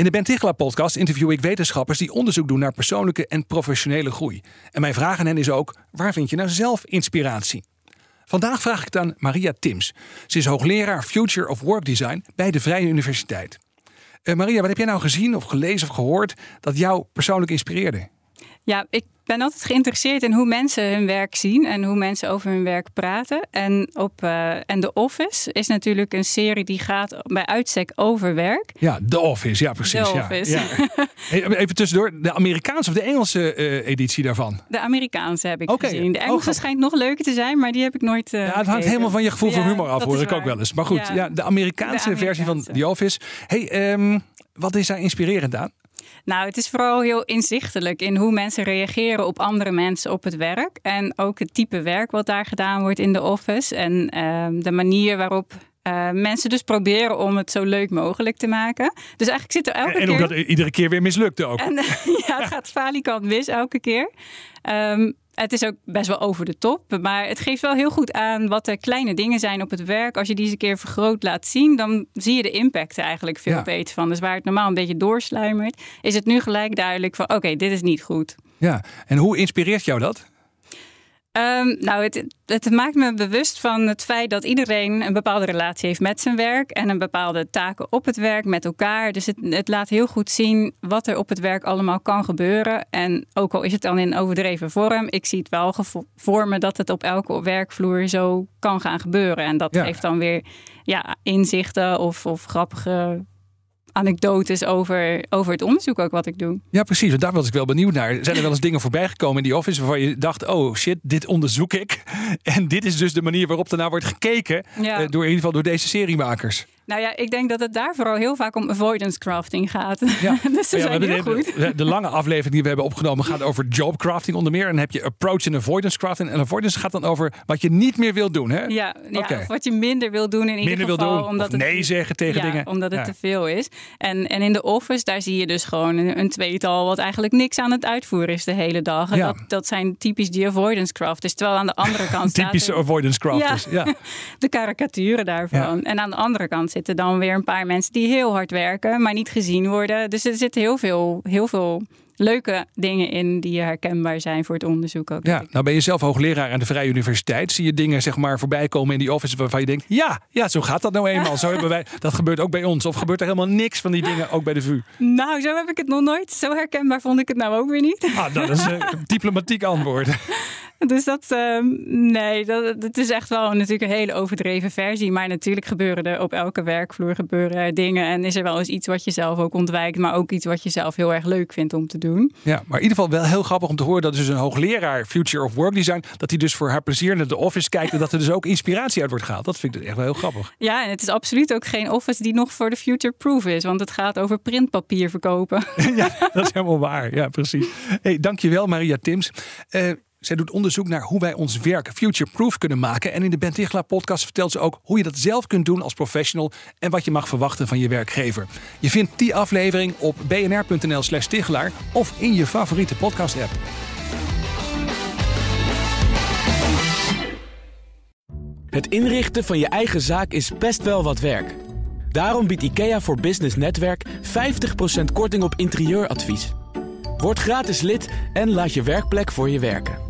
In de Ben podcast interview ik wetenschappers die onderzoek doen naar persoonlijke en professionele groei. En mijn vraag aan hen is ook: waar vind je nou zelf inspiratie? Vandaag vraag ik het aan Maria Tims. Ze is hoogleraar Future of Work Design bij de Vrije Universiteit. Uh, Maria, wat heb jij nou gezien of gelezen of gehoord dat jou persoonlijk inspireerde? Ja, ik ben altijd geïnteresseerd in hoe mensen hun werk zien en hoe mensen over hun werk praten. En, op, uh, en The Office is natuurlijk een serie die gaat bij uitstek over werk. Ja, The Office, ja precies. The Office. Ja, ja. Even tussendoor, de Amerikaanse of de Engelse uh, editie daarvan? De Amerikaanse heb ik okay. gezien. De Engelse oh, schijnt nog leuker te zijn, maar die heb ik nooit uh, Ja, het hangt helemaal van je gevoel voor humor af, hoor ik ook wel eens. Maar goed, ja, de, Amerikaanse de, Amerikaanse versie van The Office. Hey, um, wat is daar inspirerend aan? Nou, het is vooral heel inzichtelijk in hoe mensen reageren op andere mensen op het werk. En ook het type werk wat daar gedaan wordt in de office. En uh, de manier waarop uh, mensen dus proberen om het zo leuk mogelijk te maken. Dus eigenlijk zit er elke en, keer... En omdat iedere keer weer mislukt ook. En, ja, het gaat falikant mis elke keer. Um, het is ook best wel over de top. Maar het geeft wel heel goed aan wat er kleine dingen zijn op het werk. Als je die eens een keer vergroot laat zien, dan zie je de impact eigenlijk veel ja. beter van. Dus waar het normaal een beetje doorsluimert, is het nu gelijk duidelijk van oké, dit is niet goed. Ja, en hoe inspireert jou dat? Um, nou, het, het, maakt me bewust van het feit dat iedereen een bepaalde relatie heeft met zijn werk en een bepaalde taken op het werk met elkaar. Dus het, het, laat heel goed zien wat er op het werk allemaal kan gebeuren. En ook al is het dan in overdreven vorm, ik zie het wel voor me dat het op elke werkvloer zo kan gaan gebeuren. En dat ja. geeft dan weer ja, inzichten of, of grappige anekdotes over, over het onderzoek ook wat ik doe. Ja, precies. Want daar was ik wel benieuwd naar. Zijn er wel eens dingen voorbij gekomen in die office waarvan je dacht, oh shit, dit onderzoek ik. En dit is dus de manier waarop ernaar wordt gekeken ja. door in ieder geval door deze seriemakers. Nou ja, ik denk dat het daar vooral heel vaak om avoidance crafting gaat. Ja. dus dat ja, heel goed. De, de, lange aflevering die we hebben opgenomen gaat over job crafting onder meer. En dan heb je approach en avoidance crafting. En avoidance gaat dan over wat je niet meer wil doen. Hè? Ja, ja okay. wat je minder wil doen in minder ieder geval. Wil doen, omdat nee het, zeggen tegen ja, dingen. Omdat het te veel is. En, en in de office, daar zie je dus gewoon een, een tweetal wat eigenlijk niks aan het uitvoeren is de hele dag. En dat, dat zijn typisch die avoidance crafters. Terwijl aan de andere kant Typische avoidance crafters, ja. de karikaturen daarvan. En aan de andere kant zitten dan weer een paar mensen die heel hard werken, maar niet gezien worden. Dus er zitten heel veel, heel veel leuke dingen in die herkenbaar zijn voor het onderzoek ook. Ja, nou ben je zelf hoogleraar aan de Vrije Universiteit. Zie je dingen zeg maar voorbij komen in die office waarvan je denkt, ja, ja, zo gaat dat nou eenmaal. Zo hebben wij, dat gebeurt ook bij ons. Of gebeurt er helemaal niks van die dingen ook bij de VU? Nou, zo heb ik het nog nooit. Zo herkenbaar vond ik het nou ook weer niet. Ah, dat is een diplomatiek antwoord. Dus dat, uh, nee, dat, dat is echt wel natuurlijk een hele overdreven versie. Maar natuurlijk gebeuren er op elke werkvloer gebeuren dingen. En is er wel eens iets wat je zelf ook ontwijkt, maar ook iets wat je zelf heel erg leuk vindt om te doen. Ja, maar in ieder geval wel heel grappig om te horen dat dus een hoogleraar Future of Work Design, dat hij dus voor haar plezier naar de office kijkt en dat er dus ook inspiratie uit wordt gehaald. Dat vind ik echt wel heel grappig. Ja, en het is absoluut ook geen office die nog voor de future proof is, want het gaat over printpapier verkopen. ja, dat is helemaal waar. Ja, precies. Hey, dankjewel Maria Tims. Uh, zij doet onderzoek naar hoe wij ons werk future-proof kunnen maken. En in de Ben podcast vertelt ze ook hoe je dat zelf kunt doen als professional en wat je mag verwachten van je werkgever. Je vindt die aflevering op bnr.nl slash Tichelaar of in je favoriete podcast app. Het inrichten van je eigen zaak is best wel wat werk. Daarom biedt IKEA voor Business Netwerk 50% korting op interieuradvies. Word gratis lid en laat je werkplek voor je werken.